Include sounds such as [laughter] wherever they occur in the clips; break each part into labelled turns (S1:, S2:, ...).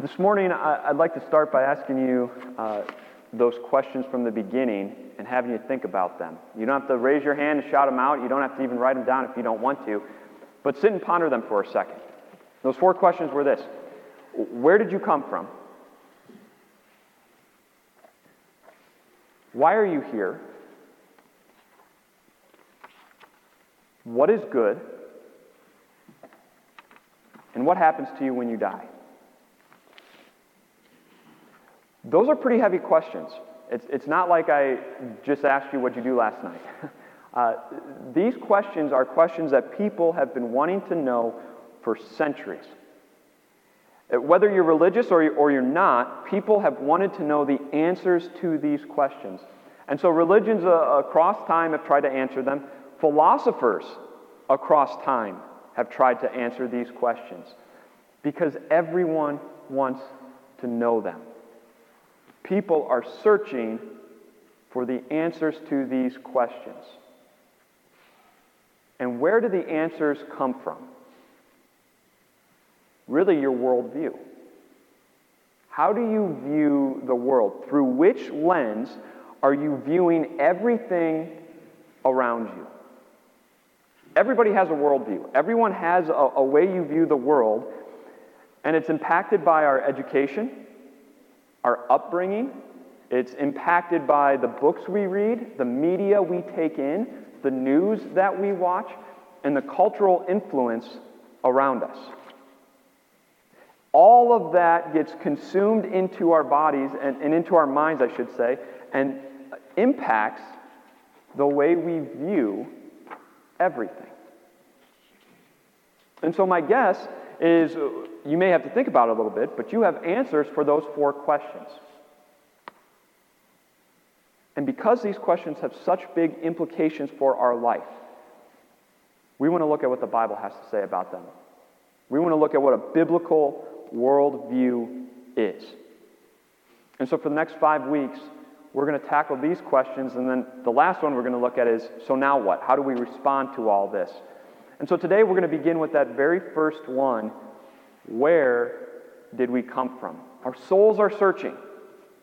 S1: This morning, I'd like to start by asking you uh, those questions from the beginning and having you think about them. You don't have to raise your hand and shout them out. You don't have to even write them down if you don't want to. But sit and ponder them for a second. Those four questions were this Where did you come from? Why are you here? What is good? And what happens to you when you die? Those are pretty heavy questions. It's, it's not like I just asked you what you do last night. [laughs] Uh, these questions are questions that people have been wanting to know for centuries. Uh, whether you're religious or, or you're not, people have wanted to know the answers to these questions. And so religions uh, across time have tried to answer them. Philosophers across time have tried to answer these questions because everyone wants to know them. People are searching for the answers to these questions. And where do the answers come from? Really, your worldview. How do you view the world? Through which lens are you viewing everything around you? Everybody has a worldview. Everyone has a, a way you view the world, and it's impacted by our education, our upbringing. It's impacted by the books we read, the media we take in, the news that we watch, and the cultural influence around us. All of that gets consumed into our bodies and, and into our minds, I should say, and impacts the way we view everything. And so, my guess is uh, you may have to think about it a little bit, but you have answers for those four questions. And because these questions have such big implications for our life, we want to look at what the Bible has to say about them. We want to look at what a biblical worldview is. And so, for the next five weeks, we're going to tackle these questions, and then the last one we're going to look at is so now what? How do we respond to all this? And so today we're going to begin with that very first one where did we come from? Our souls are searching.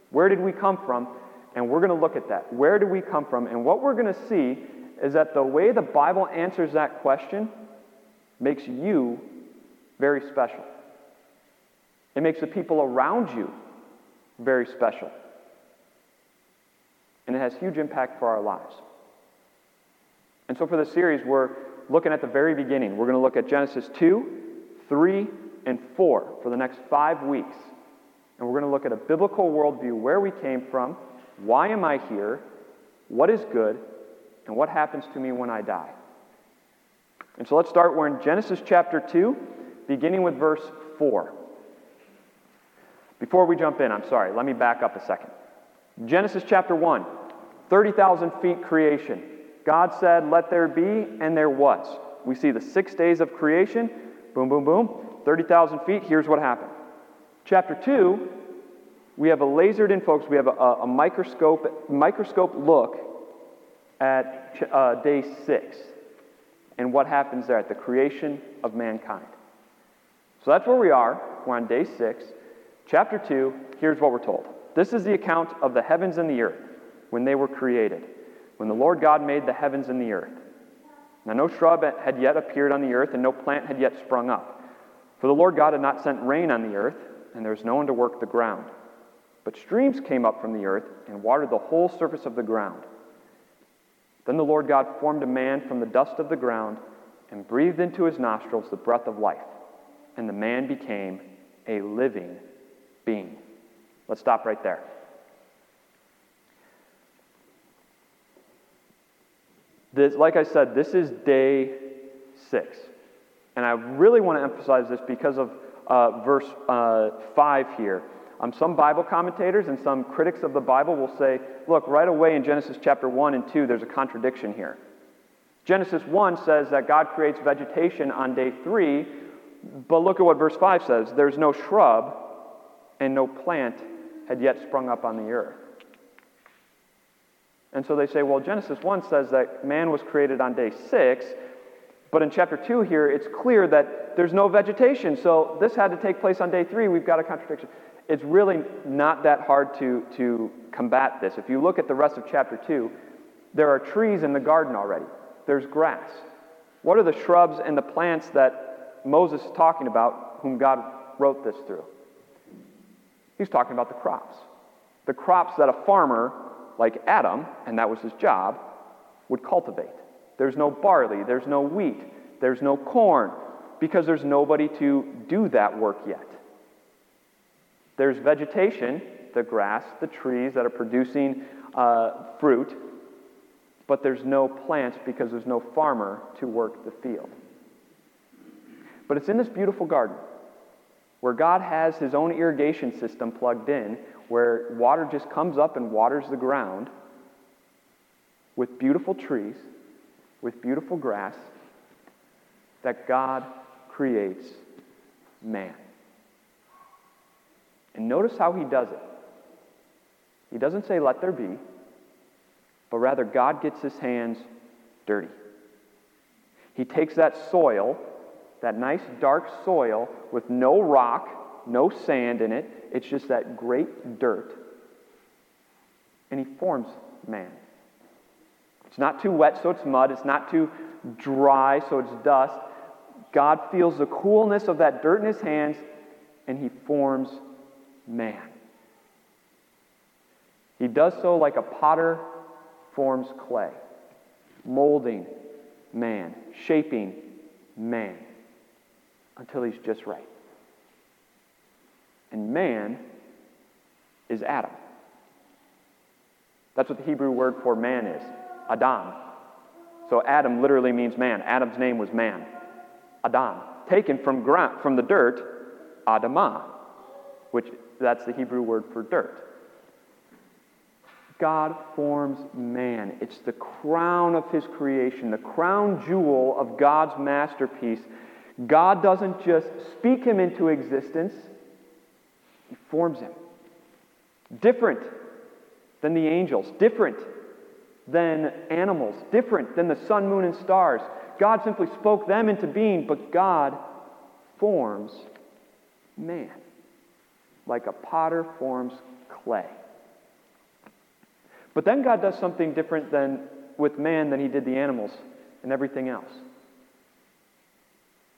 S1: Where did we come from? And we're going to look at that. Where do we come from? And what we're going to see is that the way the Bible answers that question makes you very special. It makes the people around you very special. And it has huge impact for our lives. And so for this series, we're looking at the very beginning. We're going to look at Genesis 2, 3, and 4 for the next five weeks. And we're going to look at a biblical worldview where we came from, why am I here, what is good, and what happens to me when I die. And so let's start. We're in Genesis chapter 2, beginning with verse 4. Before we jump in, I'm sorry, let me back up a second. Genesis chapter 1, 30,000 feet creation. God said, Let there be, and there was. We see the six days of creation. Boom, boom, boom. 30,000 feet. Here's what happened. Chapter 2, we have a lasered in, folks, we have a, a microscope, microscope look at uh, day 6 and what happens there at the creation of mankind. So that's where we are. We're on day 6. Chapter 2, here's what we're told. This is the account of the heavens and the earth when they were created, when the Lord God made the heavens and the earth. Now, no shrub had yet appeared on the earth, and no plant had yet sprung up. For the Lord God had not sent rain on the earth, and there was no one to work the ground. But streams came up from the earth and watered the whole surface of the ground. Then the Lord God formed a man from the dust of the ground and breathed into his nostrils the breath of life, and the man became a living being. Let's stop right there. This, like I said, this is day six. And I really want to emphasize this because of uh, verse uh, 5 here. Um, some Bible commentators and some critics of the Bible will say, look, right away in Genesis chapter 1 and 2, there's a contradiction here. Genesis 1 says that God creates vegetation on day 3, but look at what verse 5 says there's no shrub and no plant had yet sprung up on the earth. And so they say, well, Genesis 1 says that man was created on day 6, But in chapter 2 here, it's clear that there's no vegetation. So this had to take place on day three. We've got a contradiction. It's really not that hard to, to combat this. If you look at the rest of chapter 2, there are trees in the garden already, there's grass. What are the shrubs and the plants that Moses is talking about, whom God wrote this through? He's talking about the crops. The crops that a farmer like Adam, and that was his job, would cultivate. There's no barley, there's no wheat, there's no corn, because there's nobody to do that work yet. There's vegetation, the grass, the trees that are producing uh, fruit, but there's no plants because there's no farmer to work the field. But it's in this beautiful garden where God has his own irrigation system plugged in, where water just comes up and waters the ground with beautiful trees, with beautiful grass, that God creates man. And notice how he does it. He doesn't say, let there be, but rather God gets his hands dirty. He takes that soil, that nice dark soil with no rock, no sand in it, it's just that great dirt, and he forms man. It's not too wet, so it's mud. It's not too dry, so it's dust. God feels the coolness of that dirt in his hands, and he forms man. He does so like a potter forms clay, molding man, shaping man until he's just right. And man is Adam. That's what the Hebrew word for man is Adam. So Adam literally means man. Adam's name was man. Adam. Taken from, ground, from the dirt, Adamah, which that's the Hebrew word for dirt. God forms man. It's the crown of his creation, the crown jewel of God's masterpiece. God doesn't just speak him into existence, he forms him. Different than the angels, different than animals, different than the sun, moon, and stars. God simply spoke them into being, but God forms man like a potter forms clay. But then God does something different than with man than he did the animals and everything else.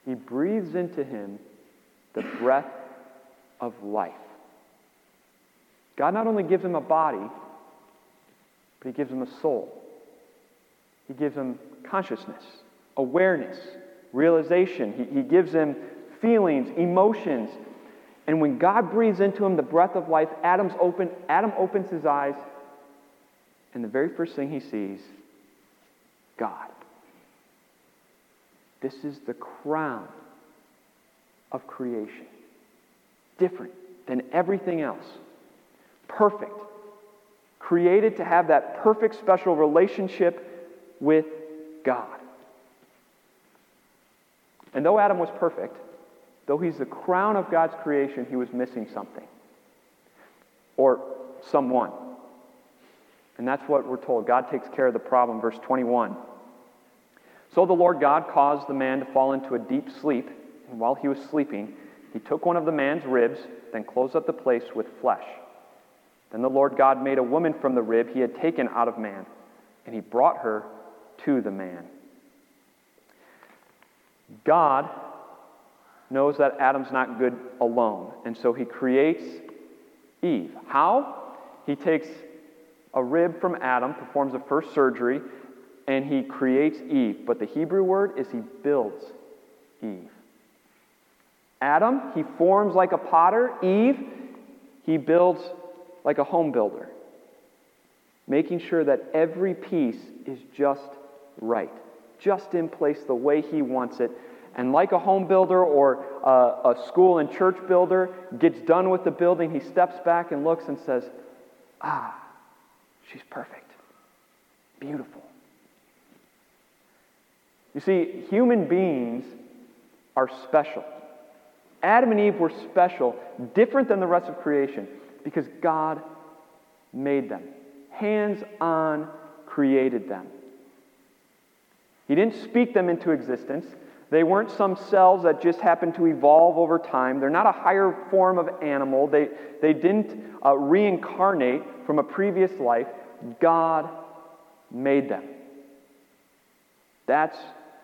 S1: He breathes into him the breath of life. God not only gives him a body, but he gives him a soul. He gives him consciousness, awareness, realization. He, he gives him feelings, emotions. And when God breathes into him the breath of life, Adam's open, Adam opens his eyes, and the very first thing he sees, God. This is the crown of creation. Different than everything else. Perfect. Created to have that perfect special relationship with God. And though Adam was perfect, though he's the crown of God's creation, he was missing something. Or someone. And that's what we're told. God takes care of the problem. Verse 21. So the Lord God caused the man to fall into a deep sleep, and while he was sleeping, he took one of the man's ribs, then closed up the place with flesh. Then the Lord God made a woman from the rib he had taken out of man, and he brought her to the man. God knows that Adam's not good alone, and so he creates Eve. How? He takes a rib from Adam, performs the first surgery, and he creates Eve. But the Hebrew word is he builds Eve. Adam, he forms like a potter. Eve, he builds like a home builder, making sure that every piece is just right, just in place the way he wants it. And like a home builder or a, a school and church builder gets done with the building, he steps back and looks and says, Ah, she's perfect, beautiful. You see, human beings are special. Adam and Eve were special, different than the rest of creation, because God made them. Hands on created them. He didn't speak them into existence. They weren't some cells that just happened to evolve over time. They're not a higher form of animal. They, they didn't uh, reincarnate from a previous life. God made them. That's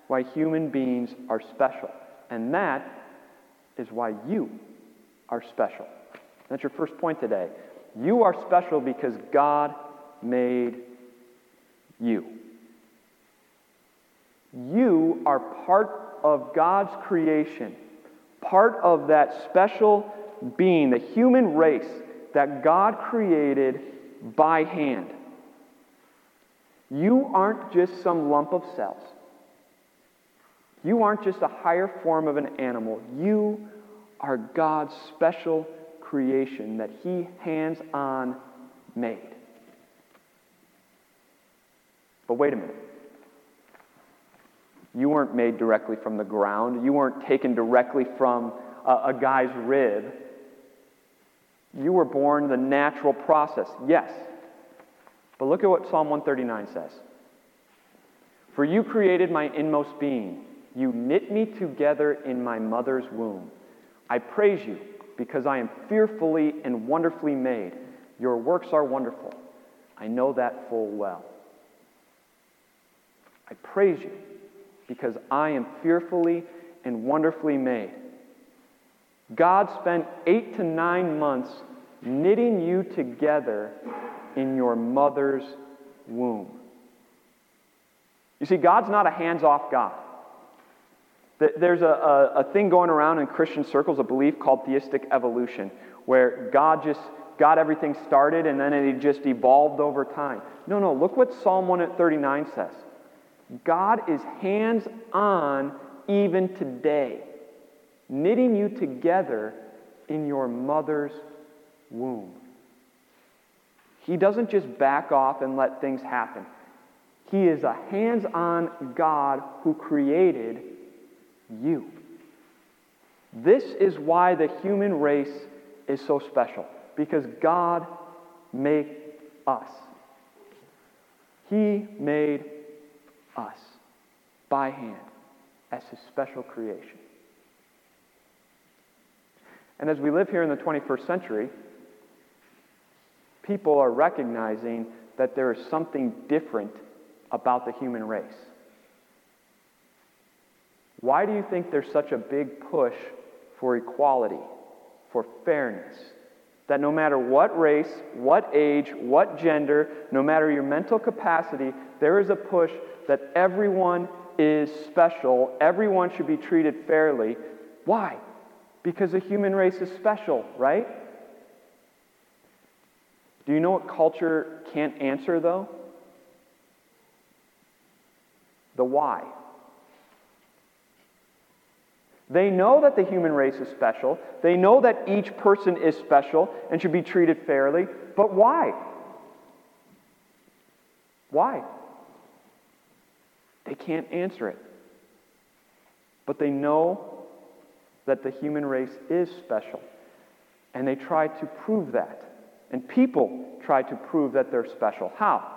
S1: why human beings are special. And that is why you are special. That's your first point today. You are special because God made you. You are part of God's creation, part of that special being, the human race that God created by hand. You aren't just some lump of cells. You aren't just a higher form of an animal. You are God's special creation that He hands on made. But wait a minute. You weren't made directly from the ground. You weren't taken directly from a, a guy's rib. You were born the natural process, yes. But look at what Psalm 139 says. For you created my inmost being. You knit me together in my mother's womb. I praise you because I am fearfully and wonderfully made. Your works are wonderful. I know that full well. I praise you because I am fearfully and wonderfully made. God spent eight to nine months knitting you together in your mother's womb. You see, God's not a hands off God. There's a, a, a, thing going around in Christian circles, a belief called theistic evolution, where God just got everything started and then it just evolved over time. No, no, look what Psalm 139 says. God is hands on even today, knitting you together in your mother's womb. He doesn't just back off and let things happen. He is a hands on God who created you. This is why the human race is so special, because God made us. He made us by hand as his special creation. And as we live here in the 21st century, people are recognizing that there is something different about the human race. Why do you think there's such a big push for equality, for fairness? That no matter what race, what age, what gender, no matter your mental capacity, there is a push that everyone is special, everyone should be treated fairly. Why? Because the human race is special, right? Do you know what culture can't answer, though? The why. They know that the human race is special. They know that each person is special and should be treated fairly. But why? Why? They can't answer it. But they know that the human race is special. And they try to prove that. And people try to prove that they're special. How?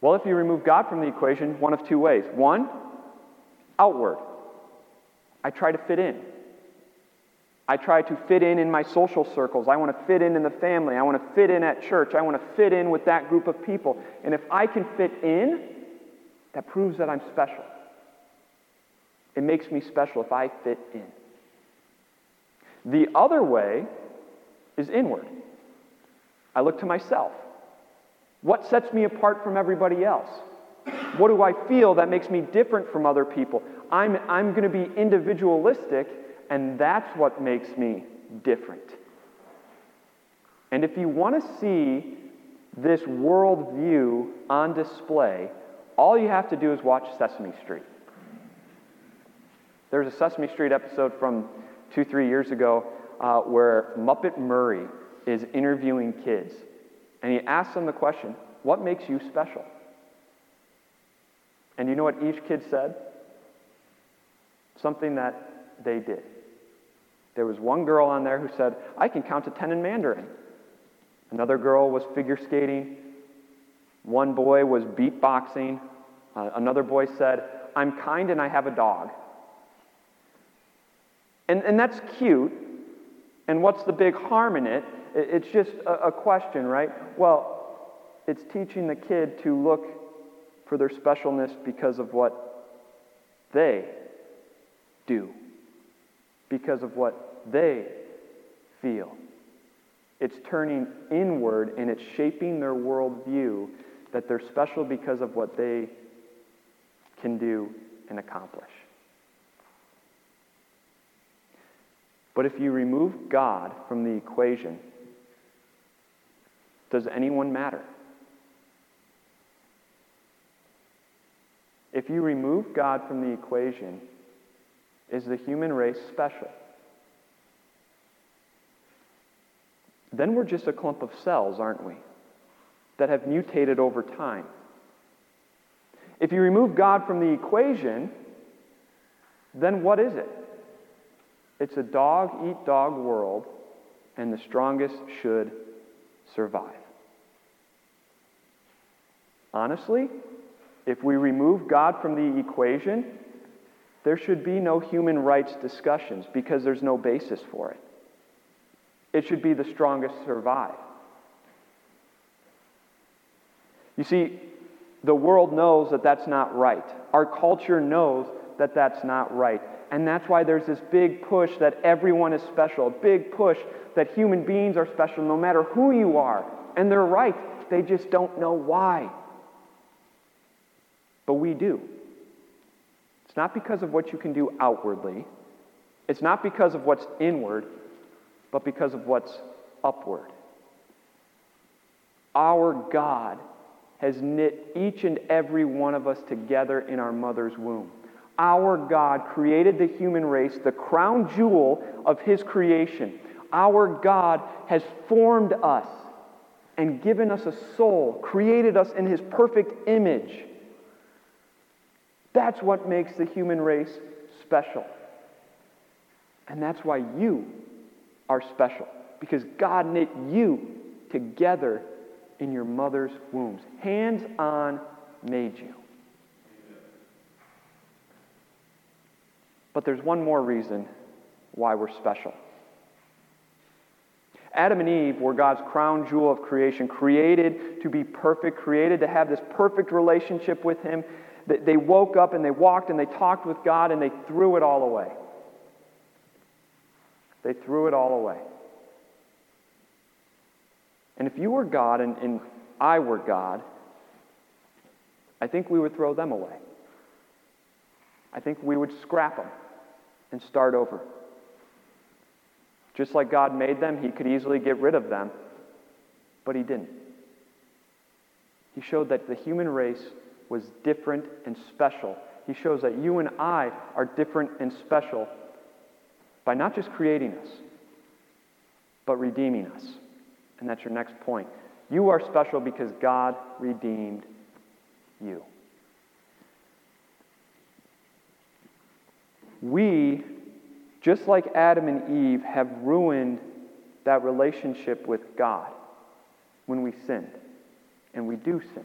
S1: Well, if you remove God from the equation, one of two ways. One, outward. I try to fit in. I try to fit in in my social circles. I want to fit in in the family. I want to fit in at church. I want to fit in with that group of people. And if I can fit in, that proves that I'm special. It makes me special if I fit in. The other way is inward. I look to myself. What sets me apart from everybody else? What do I feel that makes me different from other people? I'm, I'm going to be individualistic, and that's what makes me different. And if you want to see this worldview on display, all you have to do is watch Sesame Street. There's a Sesame Street episode from two, three years ago uh, where Muppet Murray is interviewing kids. And he asks them the question, What makes you special? And you know what each kid said? Something that they did. There was one girl on there who said, I can count to 10 in Mandarin. Another girl was figure skating. One boy was beatboxing. Uh, another boy said, I'm kind and I have a dog. And, and that's cute. And what's the big harm in it? It's just a, a question, right? Well, it's teaching the kid to look for their specialness because of what they do, because of what they feel. It's turning inward and it's shaping their worldview that they're special because of what they can do and accomplish. But if you remove God from the equation, does anyone matter? If you remove God from the equation, is the human race special? Then we're just a clump of cells, aren't we? That have mutated over time. If you remove God from the equation, then what is it? It's a dog eat dog world, and the strongest should survive. Honestly, if we remove God from the equation, there should be no human rights discussions because there's no basis for it. It should be the strongest survive. You see, the world knows that that's not right. Our culture knows that that's not right. And that's why there's this big push that everyone is special, a big push that human beings are special no matter who you are. And they're right, they just don't know why. But we do. It's not because of what you can do outwardly, it's not because of what's inward, but because of what's upward. Our God has knit each and every one of us together in our mother's womb. Our God created the human race, the crown jewel of His creation. Our God has formed us and given us a soul, created us in His perfect image. That's what makes the human race special. And that's why you are special, because God knit you together in your mother's wombs. Hands on made you. But there's one more reason why we're special. Adam and Eve were God's crown jewel of creation, created to be perfect, created to have this perfect relationship with Him. They woke up and they walked and they talked with God and they threw it all away. They threw it all away. And if you were God and, and I were God, I think we would throw them away. I think we would scrap them and start over. Just like God made them, He could easily get rid of them, but He didn't. He showed that the human race was different and special. He shows that you and I are different and special by not just creating us, but redeeming us. And that's your next point. You are special because God redeemed you. We, just like Adam and Eve, have ruined that relationship with God when we sinned. And we do sin.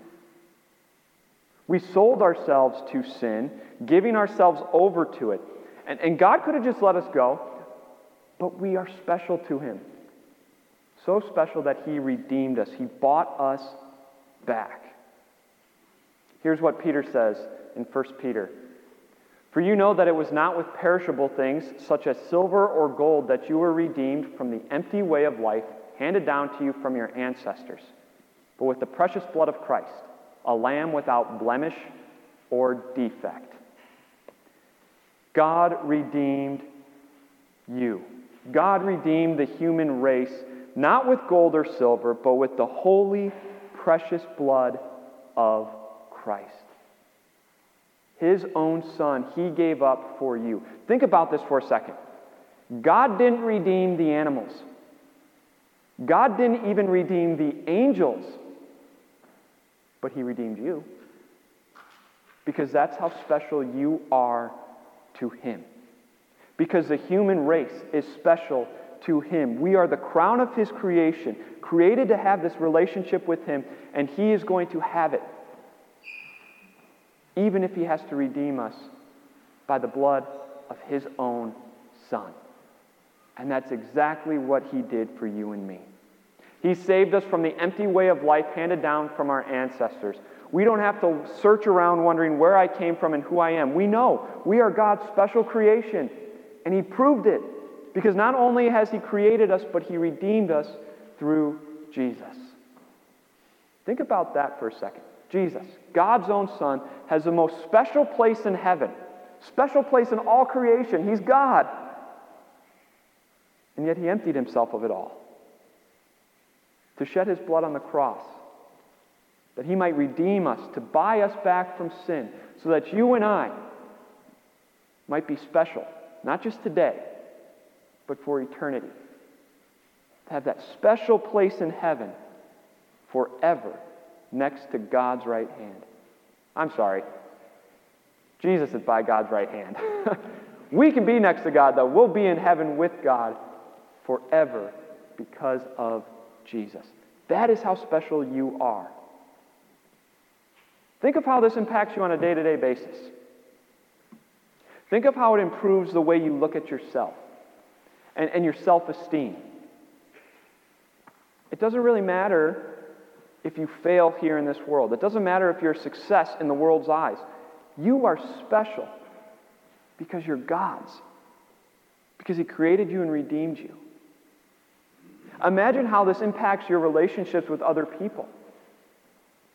S1: We sold ourselves to sin, giving ourselves over to it. And, and God could have just let us go, but we are special to Him. So special that He redeemed us, He bought us back. Here's what Peter says in 1 Peter For you know that it was not with perishable things, such as silver or gold, that you were redeemed from the empty way of life handed down to you from your ancestors, but with the precious blood of Christ a lamb without blemish or defect. God redeemed you. God redeemed the human race not with gold or silver, but with the holy, precious blood of Christ. His own son, he gave up for you. Think about this for a second. God didn't redeem the animals, God didn't even redeem the angels but He redeemed you. Because that's how special you are to Him. Because the human race is special to Him. We are the crown of His creation, created to have this relationship with Him, and He is going to have it. even if he has to redeem us by the blood of his own Son. And that's exactly what he did for you and me. He saved us from the empty way of life handed down from our ancestors. We don't have to search around wondering where I came from and who I am. We know we are God's special creation, and He proved it because not only has He created us, but He redeemed us through Jesus. Think about that for a second. Jesus, God's own Son, has the most special place in heaven, special place in all creation. He's God. And yet He emptied Himself of it all to shed His blood on the cross that he might redeem us, to buy us back from sin, so that you and I might be special, not just today, but for eternity. To have that special place in heaven forever next to God's right hand. I'm sorry. Jesus is by God's right hand. [laughs] we can be next to God, though. We'll be in heaven with God forever because of Jesus. That is how special you are. Think of how this impacts you on a day to day basis. Think of how it improves the way you look at yourself and, and your self esteem. It doesn't really matter if you fail here in this world, it doesn't matter if you're a success in the world's eyes. You are special because you're God's, because He created you and redeemed you. Imagine how this impacts your relationships with other people.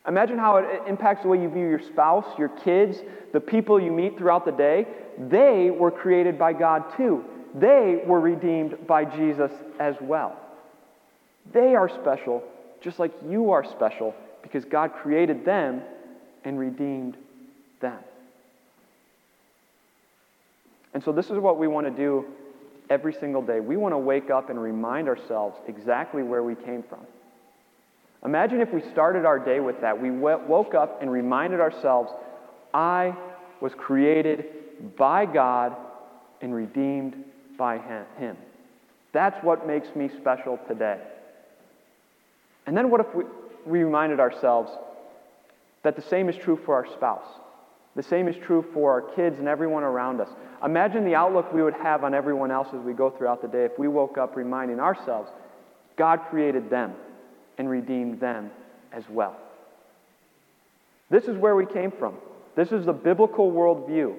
S1: Imagine how it impacts the way you view your spouse, your kids, the people you meet throughout the day. They were created by God too. They were redeemed by Jesus as well. They are special, just like you are special, because God created them and redeemed them. And so, this is what we want to do every single day. We want to wake up and remind ourselves exactly where we came from. Imagine if we started our day with that. We woke up and reminded ourselves, I was created by God and redeemed by Him. That's what makes me special today. And then what if we, we reminded ourselves that the same is true for our spouse? The same is true for our kids and everyone around us. Imagine the outlook we would have on everyone else as we go throughout the day if we woke up reminding ourselves God created them and redeemed them as well. This is where we came from. This is the biblical worldview,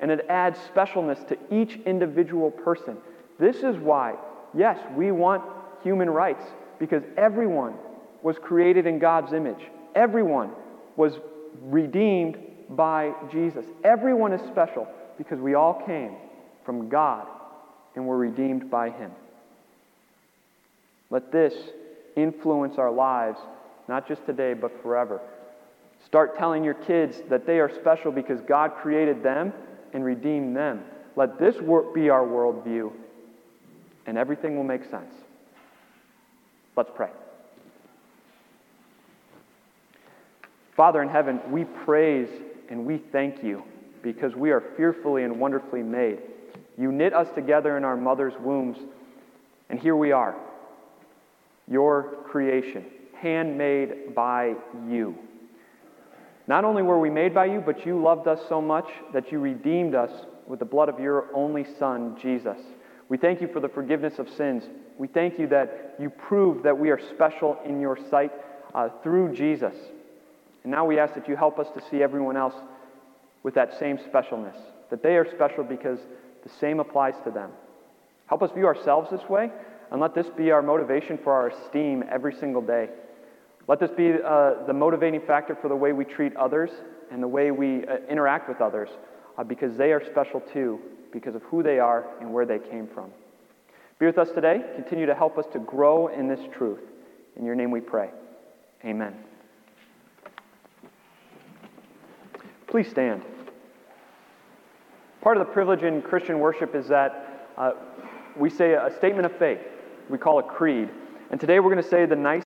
S1: and it adds specialness to each individual person. This is why, yes, we want human rights, because everyone was created in God's image. Everyone was redeemed by Jesus. Everyone is special because we all came from God and were redeemed by Him. Let this influence our lives, not just today, but forever. Start telling your kids that they are special because God created them and redeemed them. Let this be our worldview, and everything will make sense. Let's pray. Father in heaven, we praise and we thank you because we are fearfully and wonderfully made. You knit us together in our mother's wombs, and here we are your creation, handmade by you. Not only were we made by you, but you loved us so much that you redeemed us with the blood of your only Son, Jesus. We thank you for the forgiveness of sins. We thank you that you proved that we are special in your sight uh, through Jesus. And now we ask that you help us to see everyone else with that same specialness, that they are special because the same applies to them. Help us view ourselves this way and let this be our motivation for our esteem every single day. Let this be uh, the motivating factor for the way we treat others and the way we uh, interact with others, uh, because they are special too, because of who they are and where they came from. Be with us today. Continue to help us to grow in this truth. In your name we pray. Amen. Please stand. Part of the privilege in Christian worship is that uh, we say a statement of faith we call a creed. And today we're going to say the nice